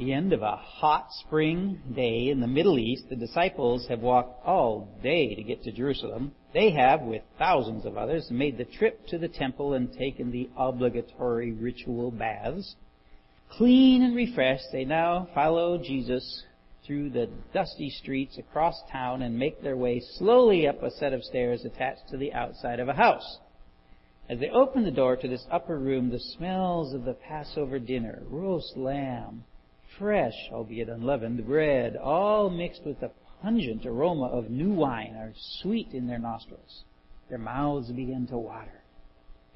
the end of a hot spring day in the Middle East, the disciples have walked all day to get to Jerusalem. They have, with thousands of others, made the trip to the temple and taken the obligatory ritual baths. Clean and refreshed, they now follow Jesus through the dusty streets across town and make their way slowly up a set of stairs attached to the outside of a house. As they open the door to this upper room, the smells of the Passover dinner, roast lamb, fresh, albeit unleavened, bread, all mixed with the pungent aroma of new wine, are sweet in their nostrils. Their mouths begin to water.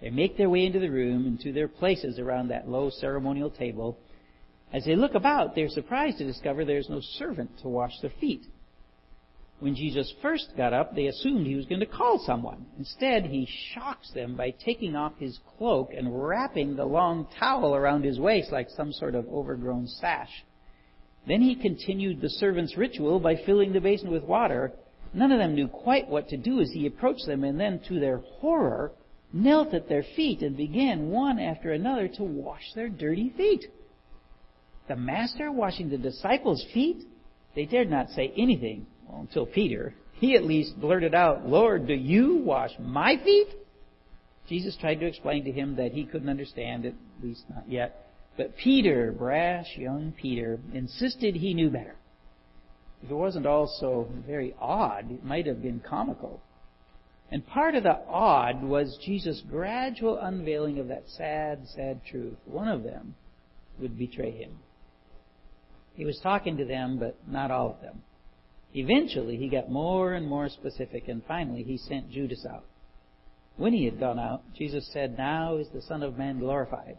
They make their way into the room and to their places around that low ceremonial table. As they look about, they're surprised to discover there's no servant to wash their feet. When Jesus first got up, they assumed he was going to call someone. Instead, he shocks them by taking off his cloak and wrapping the long towel around his waist like some sort of overgrown sash. Then he continued the servant's ritual by filling the basin with water. None of them knew quite what to do as he approached them, and then, to their horror, knelt at their feet and began one after another to wash their dirty feet. The master washing the disciples' feet? They dared not say anything until Peter. He at least blurted out, Lord, do you wash my feet? Jesus tried to explain to him that he couldn't understand it, at least not yet. But Peter, brash young Peter, insisted he knew better. If it wasn't also very odd, it might have been comical. And part of the odd was Jesus' gradual unveiling of that sad, sad truth. One of them would betray him. He was talking to them, but not all of them. Eventually, he got more and more specific, and finally, he sent Judas out. When he had gone out, Jesus said, Now is the Son of Man glorified,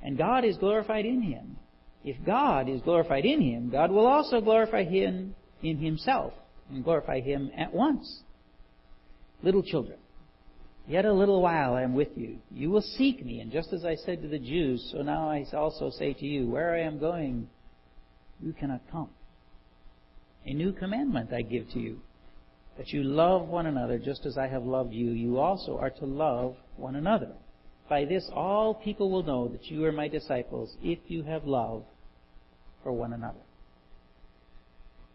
and God is glorified in him. If God is glorified in him, God will also glorify him in himself, and glorify him at once. Little children, yet a little while I am with you. You will seek me, and just as I said to the Jews, so now I also say to you, Where I am going, you cannot come. A new commandment I give to you, that you love one another just as I have loved you. You also are to love one another. By this all people will know that you are my disciples if you have love for one another.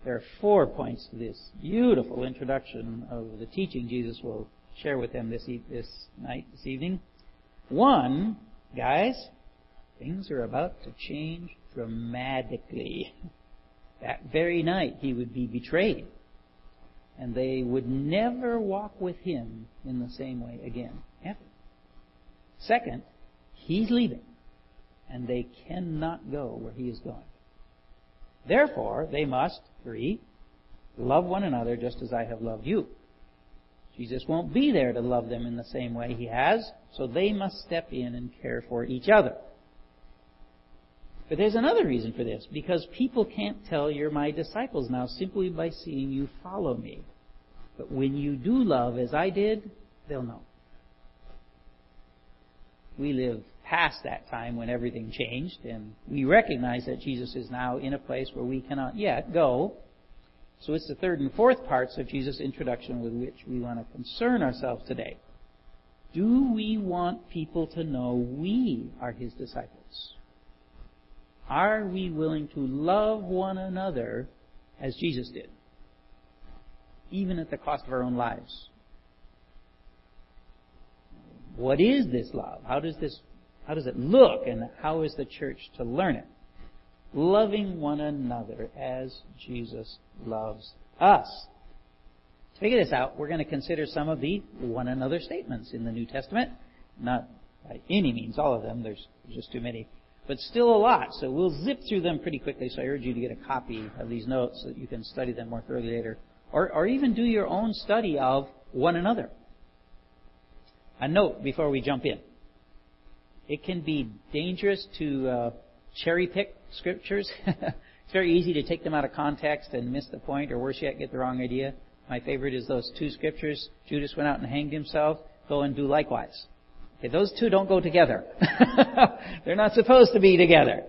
There are four points to this beautiful introduction of the teaching Jesus will share with them this, e- this night, this evening. One, guys, things are about to change dramatically. That very night he would be betrayed. And they would never walk with him in the same way again. Ever. Second, he's leaving. And they cannot go where he is going. Therefore, they must, three, love one another just as I have loved you. Jesus won't be there to love them in the same way he has, so they must step in and care for each other. But there's another reason for this, because people can't tell you're my disciples now simply by seeing you follow me. But when you do love as I did, they'll know. We live past that time when everything changed, and we recognize that Jesus is now in a place where we cannot yet go. So it's the third and fourth parts of Jesus' introduction with which we want to concern ourselves today. Do we want people to know we are his disciples? Are we willing to love one another as Jesus did? Even at the cost of our own lives. What is this love? How does this how does it look and how is the church to learn it? Loving one another as Jesus loves us. To figure this out, we're going to consider some of the one another statements in the New Testament. Not by any means all of them, there's just too many but still a lot. So we'll zip through them pretty quickly. So I urge you to get a copy of these notes so that you can study them more thoroughly later. Or, or even do your own study of one another. A note before we jump in. It can be dangerous to uh, cherry pick scriptures. it's very easy to take them out of context and miss the point, or worse yet, get the wrong idea. My favorite is those two scriptures. Judas went out and hanged himself. Go and do likewise. Okay, those two don't go together. They're not supposed to be together.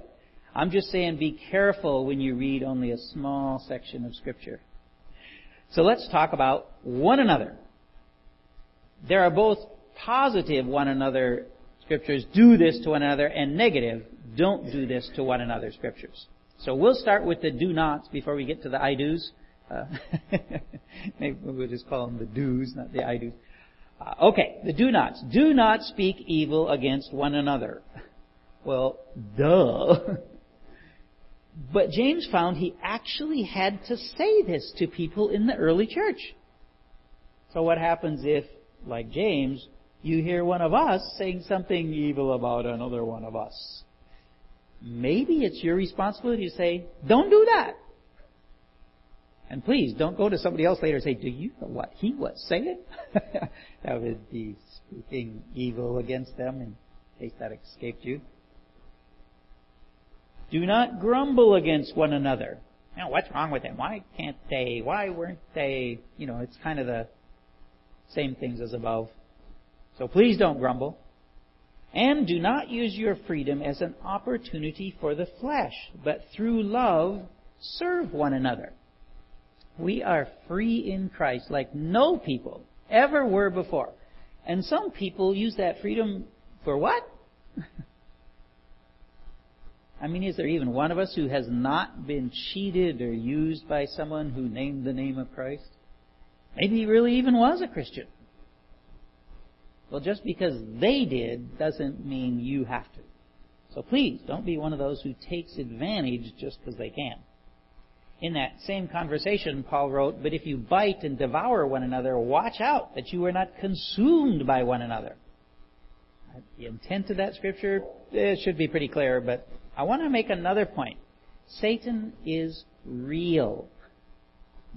I'm just saying be careful when you read only a small section of Scripture. So let's talk about one another. There are both positive one another scriptures, do this to one another, and negative, don't do this to one another scriptures. So we'll start with the do nots before we get to the I do's. Uh, maybe we'll just call them the do's, not the I do's. Uh, okay, the do nots. Do not speak evil against one another. Well, duh. But James found he actually had to say this to people in the early church. So what happens if, like James, you hear one of us saying something evil about another one of us? Maybe it's your responsibility to say, don't do that. And please, don't go to somebody else later and say, do you know what he was saying? that would be speaking evil against them in case that escaped you. Do not grumble against one another. Now, what's wrong with them? Why can't they? Why weren't they? You know, it's kind of the same things as above. So please don't grumble. And do not use your freedom as an opportunity for the flesh, but through love serve one another. We are free in Christ like no people ever were before. And some people use that freedom for what? I mean, is there even one of us who has not been cheated or used by someone who named the name of Christ? Maybe he really even was a Christian. Well, just because they did doesn't mean you have to. So please, don't be one of those who takes advantage just because they can. In that same conversation, Paul wrote, But if you bite and devour one another, watch out that you are not consumed by one another. The intent of that scripture, it should be pretty clear, but I want to make another point. Satan is real.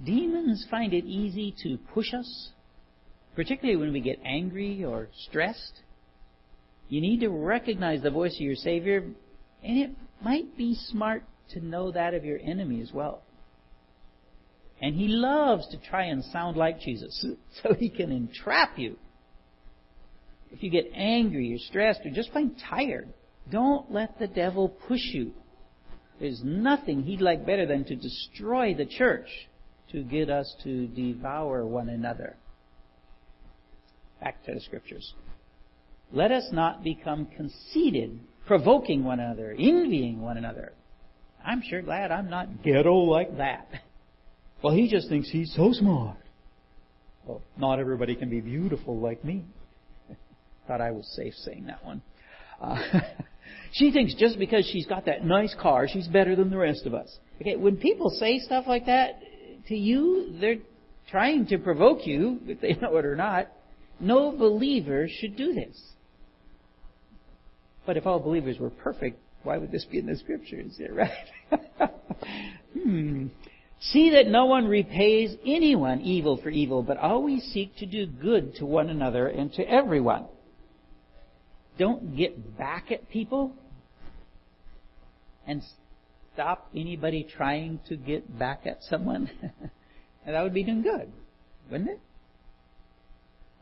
Demons find it easy to push us, particularly when we get angry or stressed. You need to recognize the voice of your Savior, and it might be smart to know that of your enemy as well. And he loves to try and sound like Jesus so he can entrap you. If you get angry or stressed or just plain tired, don't let the devil push you. There's nothing he'd like better than to destroy the church to get us to devour one another. Back to the scriptures. Let us not become conceited, provoking one another, envying one another. I'm sure glad I'm not ghetto like that. Well, he just thinks he's so smart. Well, not everybody can be beautiful like me. Thought I was safe saying that one. Uh, She thinks just because she's got that nice car, she's better than the rest of us. Okay, when people say stuff like that to you, they're trying to provoke you, if they know it or not. No believer should do this. But if all believers were perfect, why would this be in the scriptures? Right? hmm. See that no one repays anyone evil for evil, but always seek to do good to one another and to everyone. Don't get back at people and stop anybody trying to get back at someone. and that would be doing good, wouldn't it?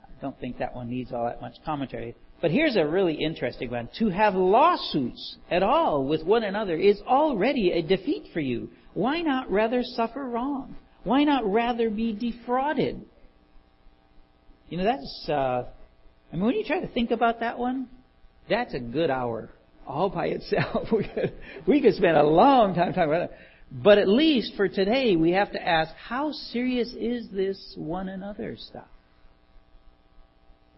I don't think that one needs all that much commentary. But here's a really interesting one. To have lawsuits at all with one another is already a defeat for you. Why not rather suffer wrong? Why not rather be defrauded? You know, that's, uh, I mean, when you try to think about that one, that's a good hour all by itself. we, could, we could spend a long time talking about it. But at least for today, we have to ask, how serious is this one another stuff?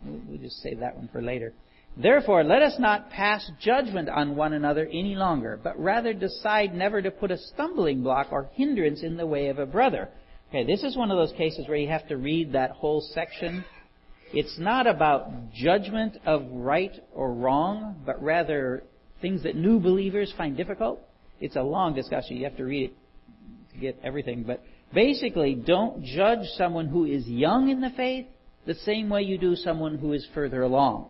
We'll just save that one for later. Therefore, let us not pass judgment on one another any longer, but rather decide never to put a stumbling block or hindrance in the way of a brother. Okay, this is one of those cases where you have to read that whole section it's not about judgment of right or wrong, but rather things that new believers find difficult. It's a long discussion. You have to read it to get everything. But basically, don't judge someone who is young in the faith the same way you do someone who is further along.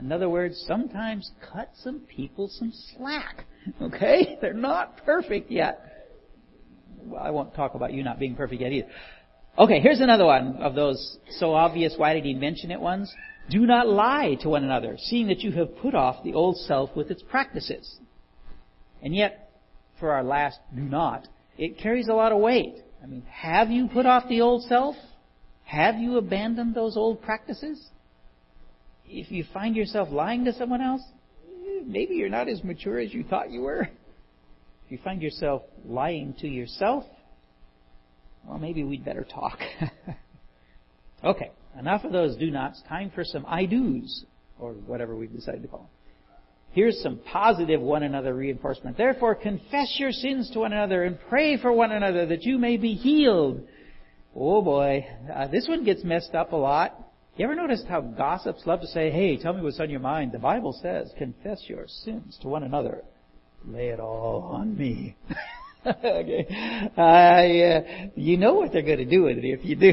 In other words, sometimes cut some people some slack. Okay? They're not perfect yet. Well, I won't talk about you not being perfect yet either. Okay, here's another one of those so obvious, why did he mention it ones? Do not lie to one another, seeing that you have put off the old self with its practices. And yet, for our last do not, it carries a lot of weight. I mean, have you put off the old self? Have you abandoned those old practices? If you find yourself lying to someone else, maybe you're not as mature as you thought you were. If you find yourself lying to yourself, well, maybe we'd better talk. okay, enough of those do nots. Time for some I do's, or whatever we've decided to call them. Here's some positive one another reinforcement. Therefore, confess your sins to one another and pray for one another that you may be healed. Oh boy, uh, this one gets messed up a lot. You ever noticed how gossips love to say, hey, tell me what's on your mind? The Bible says, confess your sins to one another. Lay it all on me. okay. Uh, you know what they're going to do with it if you do.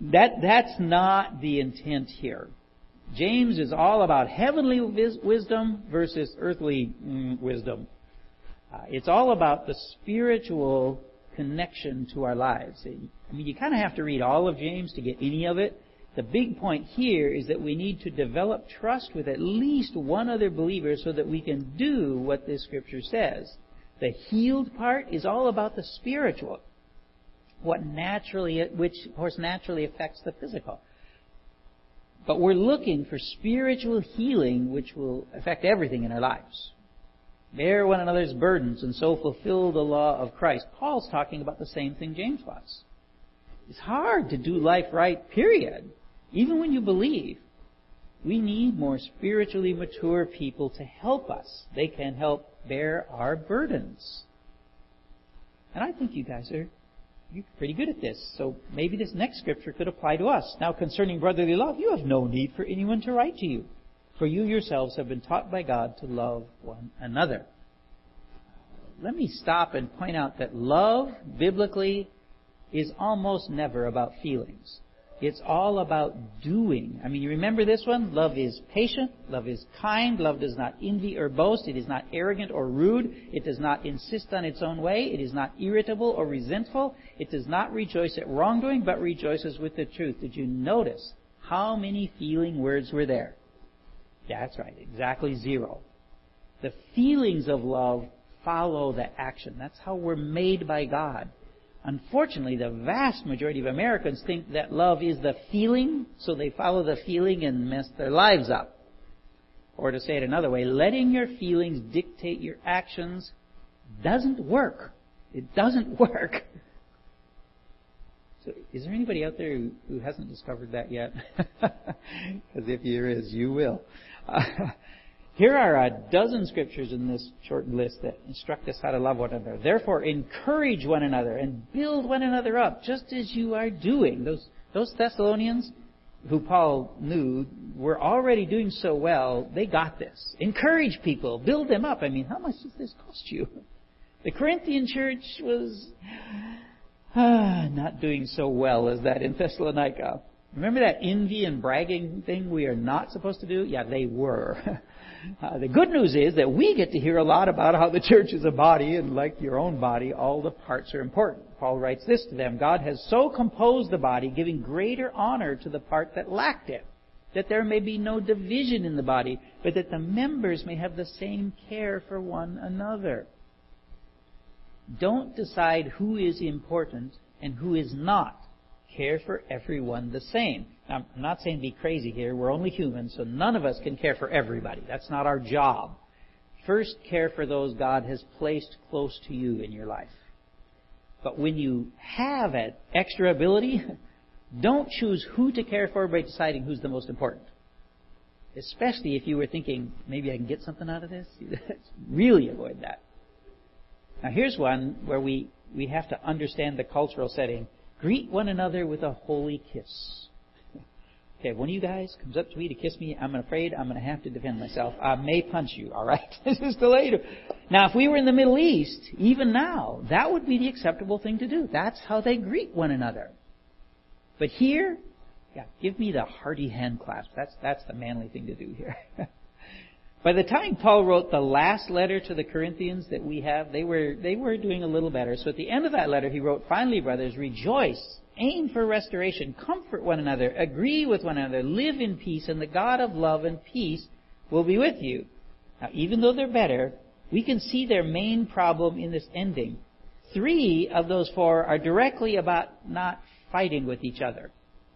that, that's not the intent here. James is all about heavenly wisdom versus earthly mm, wisdom. Uh, it's all about the spiritual connection to our lives. I mean, you kind of have to read all of James to get any of it. The big point here is that we need to develop trust with at least one other believer so that we can do what this scripture says. The healed part is all about the spiritual. What naturally, which of course naturally affects the physical. But we're looking for spiritual healing which will affect everything in our lives. Bear one another's burdens and so fulfill the law of Christ. Paul's talking about the same thing James was. It's hard to do life right, period. Even when you believe. We need more spiritually mature people to help us. They can help bear our burdens. And I think you guys are you're pretty good at this. So maybe this next scripture could apply to us. Now concerning brotherly love, you have no need for anyone to write to you. For you yourselves have been taught by God to love one another. Let me stop and point out that love, biblically, is almost never about feelings. It's all about doing. I mean, you remember this one? Love is patient. Love is kind. Love does not envy or boast. It is not arrogant or rude. It does not insist on its own way. It is not irritable or resentful. It does not rejoice at wrongdoing, but rejoices with the truth. Did you notice how many feeling words were there? Yeah, that's right. Exactly zero. The feelings of love follow the action. That's how we're made by God. Unfortunately, the vast majority of Americans think that love is the feeling, so they follow the feeling and mess their lives up. Or to say it another way, letting your feelings dictate your actions doesn't work. It doesn't work. So, is there anybody out there who, hasn't discovered that yet? Because if there is, you will. Here are a dozen scriptures in this short list that instruct us how to love one another. Therefore, encourage one another and build one another up, just as you are doing. Those, those Thessalonians, who Paul knew, were already doing so well, they got this. Encourage people, build them up. I mean, how much does this cost you? The Corinthian church was not doing so well as that in Thessalonica. Remember that envy and bragging thing we are not supposed to do? Yeah, they were. Uh, the good news is that we get to hear a lot about how the church is a body, and like your own body, all the parts are important. Paul writes this to them God has so composed the body, giving greater honor to the part that lacked it, that there may be no division in the body, but that the members may have the same care for one another. Don't decide who is important and who is not. Care for everyone the same. I'm not saying be crazy here. We're only human, so none of us can care for everybody. That's not our job. First, care for those God has placed close to you in your life. But when you have an extra ability, don't choose who to care for by deciding who's the most important. Especially if you were thinking, maybe I can get something out of this. really avoid that. Now here's one where we, we have to understand the cultural setting. Greet one another with a holy kiss. Okay, one of you guys comes up to me to kiss me, I'm afraid I'm going to have to defend myself. I may punch you, alright? this is the later. Now, if we were in the Middle East, even now, that would be the acceptable thing to do. That's how they greet one another. But here, yeah, give me the hearty hand clasp. That's, that's the manly thing to do here. By the time Paul wrote the last letter to the Corinthians that we have, they were, they were doing a little better. So at the end of that letter, he wrote, Finally, brothers, rejoice Aim for restoration. Comfort one another. Agree with one another. Live in peace, and the God of love and peace will be with you. Now, even though they're better, we can see their main problem in this ending. Three of those four are directly about not fighting with each other.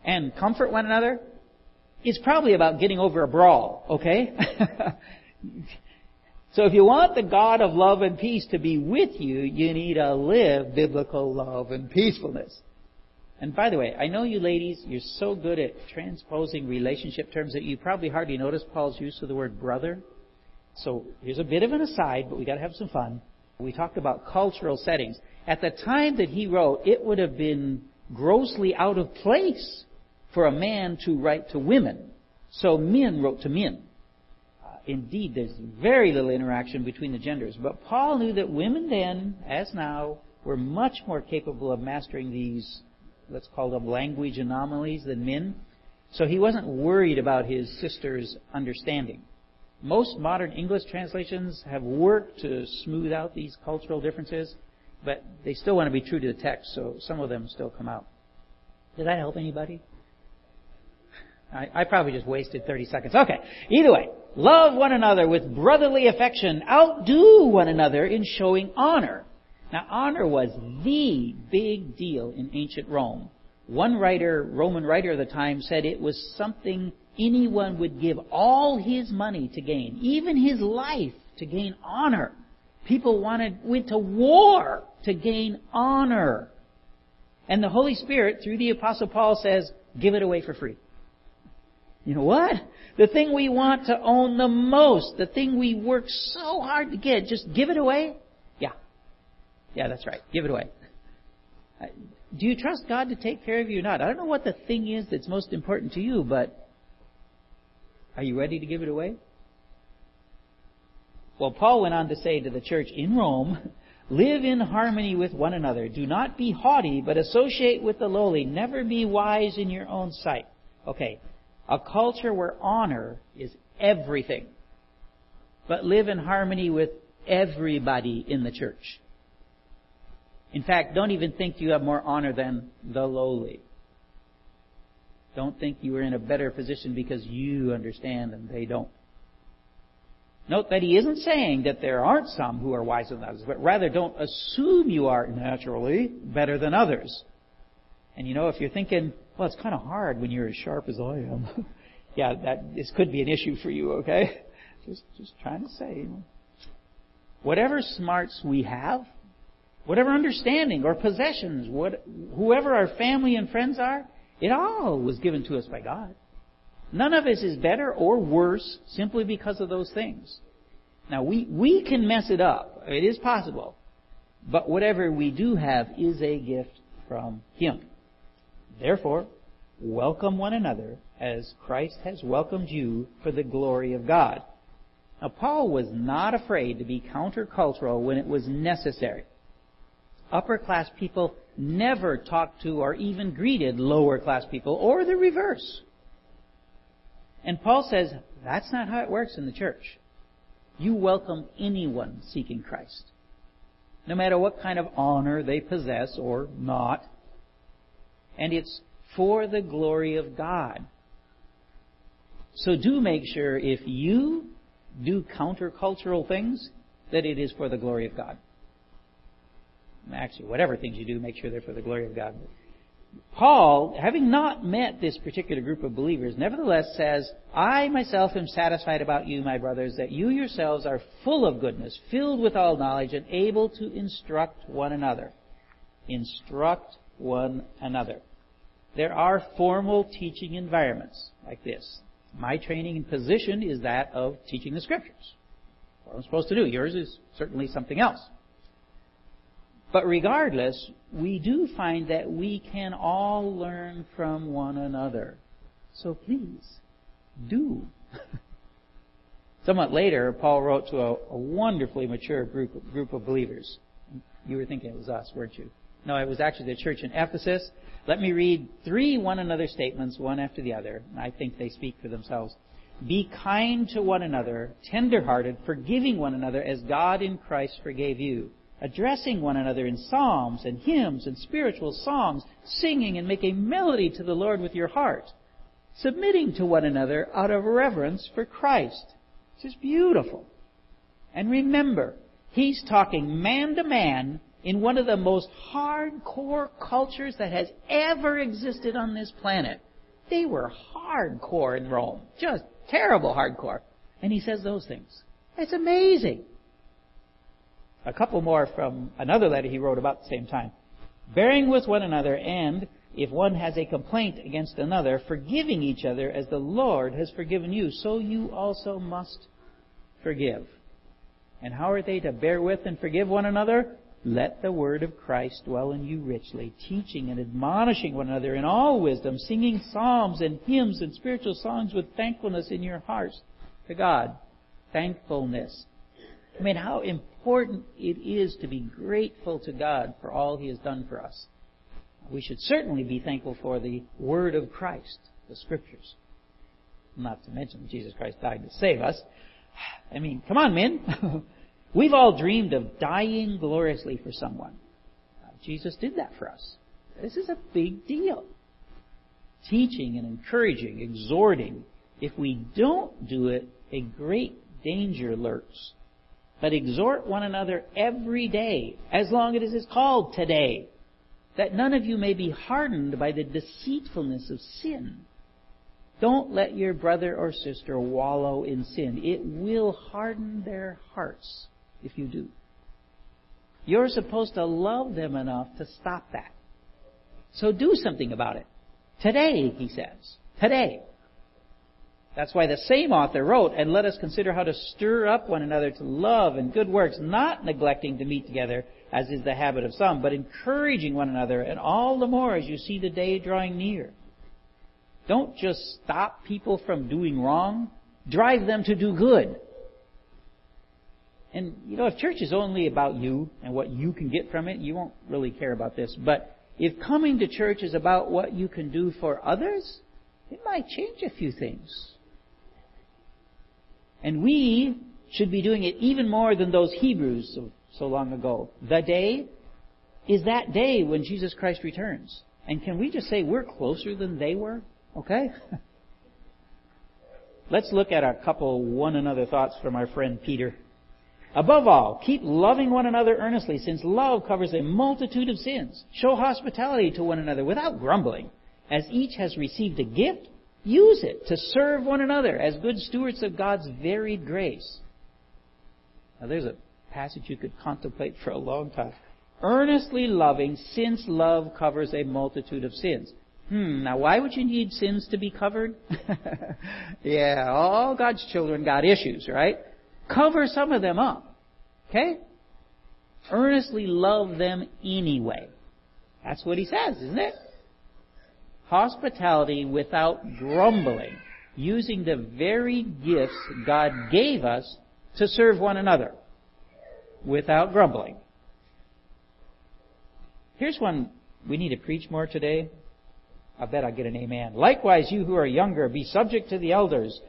And comfort one another is probably about getting over a brawl, okay? So if you want the God of love and peace to be with you, you need to live biblical love and peacefulness. And by the way, I know you ladies, you're so good at transposing relationship terms that you probably hardly notice Paul's use of the word brother. So here's a bit of an aside, but we gotta have some fun. We talked about cultural settings. At the time that he wrote, it would have been grossly out of place for a man to write to women. So men wrote to men. Uh, indeed, there's very little interaction between the genders. But Paul knew that women then, as now, were much more capable of mastering these, let's call them language anomalies than men. So he wasn't worried about his sister's understanding. Most modern English translations have worked to smooth out these cultural differences, but they still want to be true to the text, so some of them still come out. Did that help anybody? I, I probably just wasted 30 seconds. Okay. Either way, love one another with brotherly affection. Outdo one another in showing honor. Now, honor was the big deal in ancient Rome. One writer, Roman writer of the time, said it was something anyone would give all his money to gain, even his life to gain honor. People wanted, went to war to gain honor. And the Holy Spirit, through the Apostle Paul, says, give it away for free. You know what? The thing we want to own the most, the thing we work so hard to get, just give it away? Yeah. Yeah, that's right. Give it away. Uh, do you trust God to take care of you or not? I don't know what the thing is that's most important to you, but are you ready to give it away? Well, Paul went on to say to the church in Rome, live in harmony with one another. Do not be haughty, but associate with the lowly. Never be wise in your own sight. Okay, a culture where honor is everything. But live in harmony with everybody in the church. In fact, don't even think you have more honor than the lowly. Don't think you are in a better position because you understand and they don't. Note that he isn't saying that there aren't some who are wiser than others, but rather don't assume you are naturally better than others. And you know, if you're thinking, well, it's kind of hard when you're as sharp as I am. yeah, that this could be an issue for you. Okay, just just trying to say, whatever smarts we have, whatever understanding or possessions, what, whoever our family and friends are, it all was given to us by God. None of us is better or worse simply because of those things. Now we, we can mess it up. It is possible. But whatever we do have is a gift from Him. Therefore, welcome one another as Christ has welcomed you for the glory of God. Now, Paul was not afraid to be countercultural when it was necessary. Upper class people never talked to or even greeted lower class people, or the reverse. And Paul says that's not how it works in the church. You welcome anyone seeking Christ. No matter what kind of honor they possess or not, and it's for the glory of God. So do make sure if you do countercultural things, that it is for the glory of God. Actually, whatever things you do, make sure they're for the glory of God. Paul, having not met this particular group of believers, nevertheless says, I myself am satisfied about you, my brothers, that you yourselves are full of goodness, filled with all knowledge, and able to instruct one another. Instruct one another. There are formal teaching environments like this. My training and position is that of teaching the scriptures. What I'm supposed to do. Yours is certainly something else. But regardless, we do find that we can all learn from one another. So please, do. Somewhat later, Paul wrote to a, a wonderfully mature group, group of believers. You were thinking it was us, weren't you? No, it was actually the church in Ephesus. Let me read three one another statements, one after the other. I think they speak for themselves. Be kind to one another, tenderhearted, forgiving one another as God in Christ forgave you. Addressing one another in psalms and hymns and spiritual songs, singing and making melody to the Lord with your heart. Submitting to one another out of reverence for Christ. This is beautiful. And remember, he's talking man to man in one of the most hardcore cultures that has ever existed on this planet. They were hardcore in Rome. Just terrible hardcore. And he says those things. It's amazing. A couple more from another letter he wrote about the same time. Bearing with one another and, if one has a complaint against another, forgiving each other as the Lord has forgiven you, so you also must forgive. And how are they to bear with and forgive one another? Let the word of Christ dwell in you richly, teaching and admonishing one another in all wisdom, singing psalms and hymns and spiritual songs with thankfulness in your hearts to God. Thankfulness. I mean, how important it is to be grateful to God for all He has done for us. We should certainly be thankful for the Word of Christ, the Scriptures. Not to mention Jesus Christ died to save us. I mean, come on, men. We've all dreamed of dying gloriously for someone. Uh, Jesus did that for us. This is a big deal. Teaching and encouraging, exhorting. If we don't do it, a great danger lurks. But exhort one another every day, as long as it is called today, that none of you may be hardened by the deceitfulness of sin. Don't let your brother or sister wallow in sin. It will harden their hearts if you do. You're supposed to love them enough to stop that. So do something about it. Today, he says. Today. That's why the same author wrote, and let us consider how to stir up one another to love and good works, not neglecting to meet together, as is the habit of some, but encouraging one another, and all the more as you see the day drawing near. Don't just stop people from doing wrong, drive them to do good. And, you know, if church is only about you and what you can get from it, you won't really care about this. But if coming to church is about what you can do for others, it might change a few things. And we should be doing it even more than those Hebrews of so long ago. The day is that day when Jesus Christ returns. And can we just say we're closer than they were? Okay? Let's look at a couple one another thoughts from our friend Peter. Above all, keep loving one another earnestly, since love covers a multitude of sins. Show hospitality to one another without grumbling. As each has received a gift, use it to serve one another as good stewards of God's varied grace. Now there's a passage you could contemplate for a long time. Earnestly loving, since love covers a multitude of sins. Hmm, now why would you need sins to be covered? yeah, all God's children got issues, right? Cover some of them up. Okay? Earnestly love them anyway. That's what he says, isn't it? Hospitality without grumbling, using the very gifts God gave us to serve one another without grumbling. Here's one we need to preach more today. I bet I'll get an amen. Likewise, you who are younger, be subject to the elders.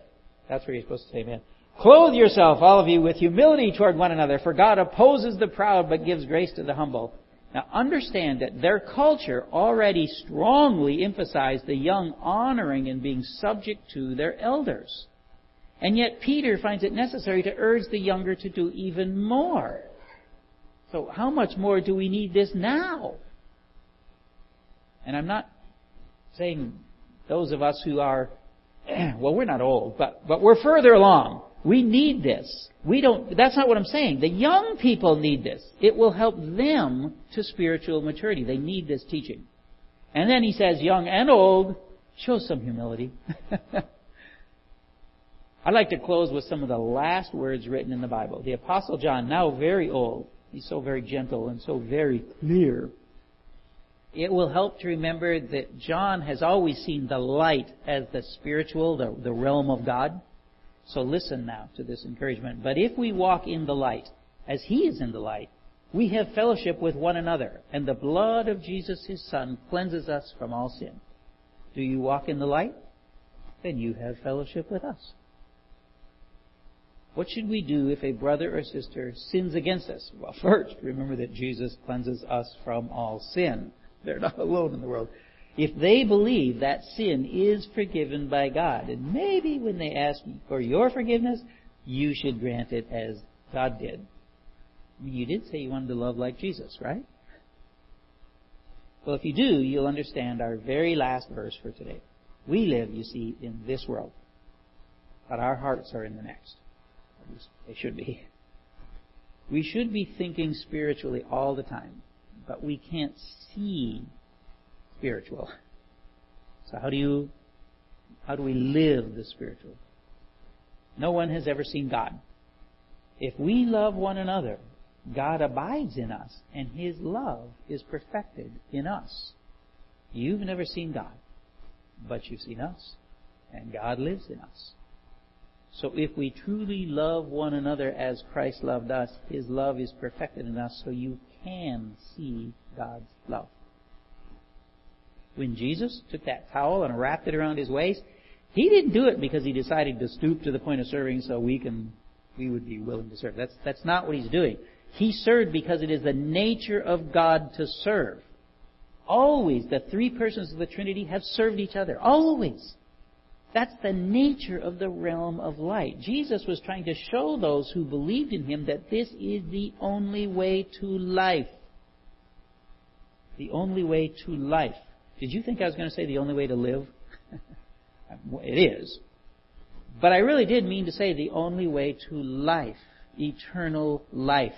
That's where you're supposed to say amen. Clothe yourself, all of you, with humility toward one another, for God opposes the proud but gives grace to the humble. Now understand that their culture already strongly emphasized the young honoring and being subject to their elders. And yet Peter finds it necessary to urge the younger to do even more. So how much more do we need this now? And I'm not saying those of us who are, well, we're not old, but, but we're further along. We need this. We don't, that's not what I'm saying. The young people need this. It will help them to spiritual maturity. They need this teaching. And then he says, young and old, show some humility. I'd like to close with some of the last words written in the Bible. The Apostle John, now very old, he's so very gentle and so very clear. It will help to remember that John has always seen the light as the spiritual, the, the realm of God. So listen now to this encouragement. But if we walk in the light, as he is in the light, we have fellowship with one another, and the blood of Jesus his Son cleanses us from all sin. Do you walk in the light? Then you have fellowship with us. What should we do if a brother or sister sins against us? Well, first, remember that Jesus cleanses us from all sin. They're not alone in the world if they believe that sin is forgiven by God. And maybe when they ask for your forgiveness, you should grant it as God did. You did say you wanted to love like Jesus, right? Well, if you do, you'll understand our very last verse for today. We live, you see, in this world, but our hearts are in the next. At least they should be. We should be thinking spiritually all the time, but we can't see spiritual. So how do you, how do we live the spiritual? No one has ever seen God. If we love one another, God abides in us, and His love is perfected in us. You've never seen God, but you've seen us, and God lives in us. So if we truly love one another as Christ loved us, His love is perfected in us, so you can see God's love. When Jesus took that towel and wrapped it around His waist, He didn't do it because He decided to stoop to the point of serving so we can, we would be willing to serve. That's, that's not what He's doing. He served because it is the nature of God to serve. Always, the three persons of the Trinity have served each other. Always. That's the nature of the realm of light. Jesus was trying to show those who believed in Him that this is the only way to life. The only way to life. Did you think I was going to say the only way to live? it is. But I really did mean to say the only way to life. Eternal life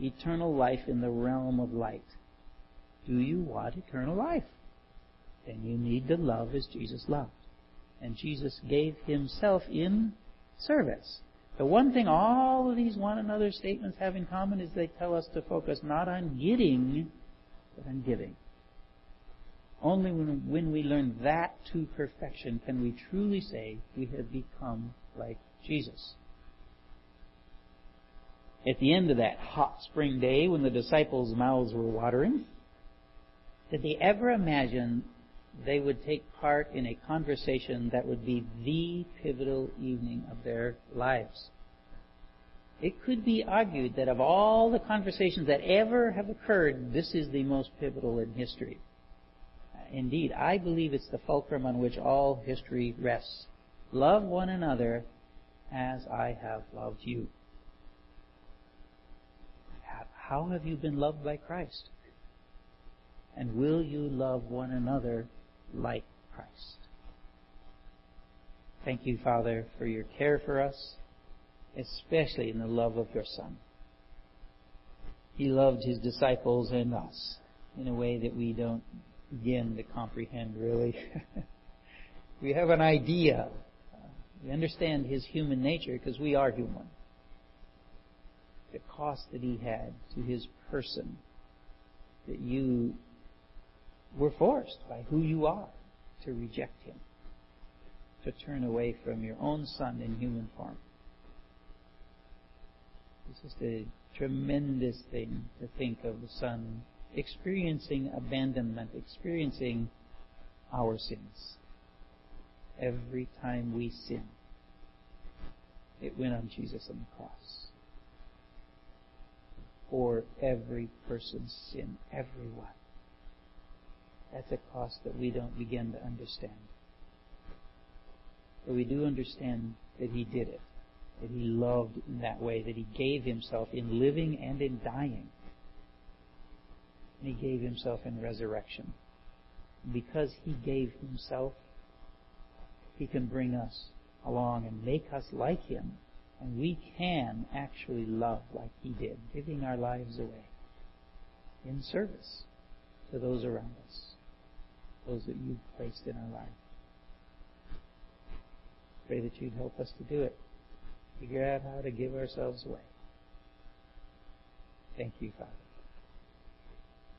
eternal life in the realm of light. Do you want eternal life? Then you need to love as Jesus loved. And Jesus gave himself in service. The one thing all of these one another statements have in common is they tell us to focus not on getting, but on giving. Only when, when we learn that to perfection can we truly say we have become like Jesus. At the end of that hot spring day when the disciples' mouths were watering, did they ever imagine they would take part in a conversation that would be the pivotal evening of their lives? It could be argued that of all the conversations that ever have occurred, this is the most pivotal in history. Indeed, I believe it's the fulcrum on which all history rests. Love one another as I have loved you. How have you been loved by Christ? And will you love one another like Christ? Thank you, Father, for your care for us, especially in the love of your Son. He loved his disciples and us in a way that we don't begin to comprehend, really. we have an idea. We understand his human nature because we are human the cost that he had to his person, that you were forced by who you are to reject him, to turn away from your own son in human form. This is a tremendous thing to think of the son experiencing abandonment, experiencing our sins. Every time we sin, it went on Jesus on the cross for every person's sin, everyone. That's a cost that we don't begin to understand. But we do understand that He did it, that He loved in that way, that He gave Himself in living and in dying. And He gave Himself in resurrection. Because He gave Himself, He can bring us along and make us like Him and we can actually love like he did, giving our lives away in service to those around us, those that you've placed in our life. Pray that you'd help us to do it. Figure out how to give ourselves away. Thank you, Father.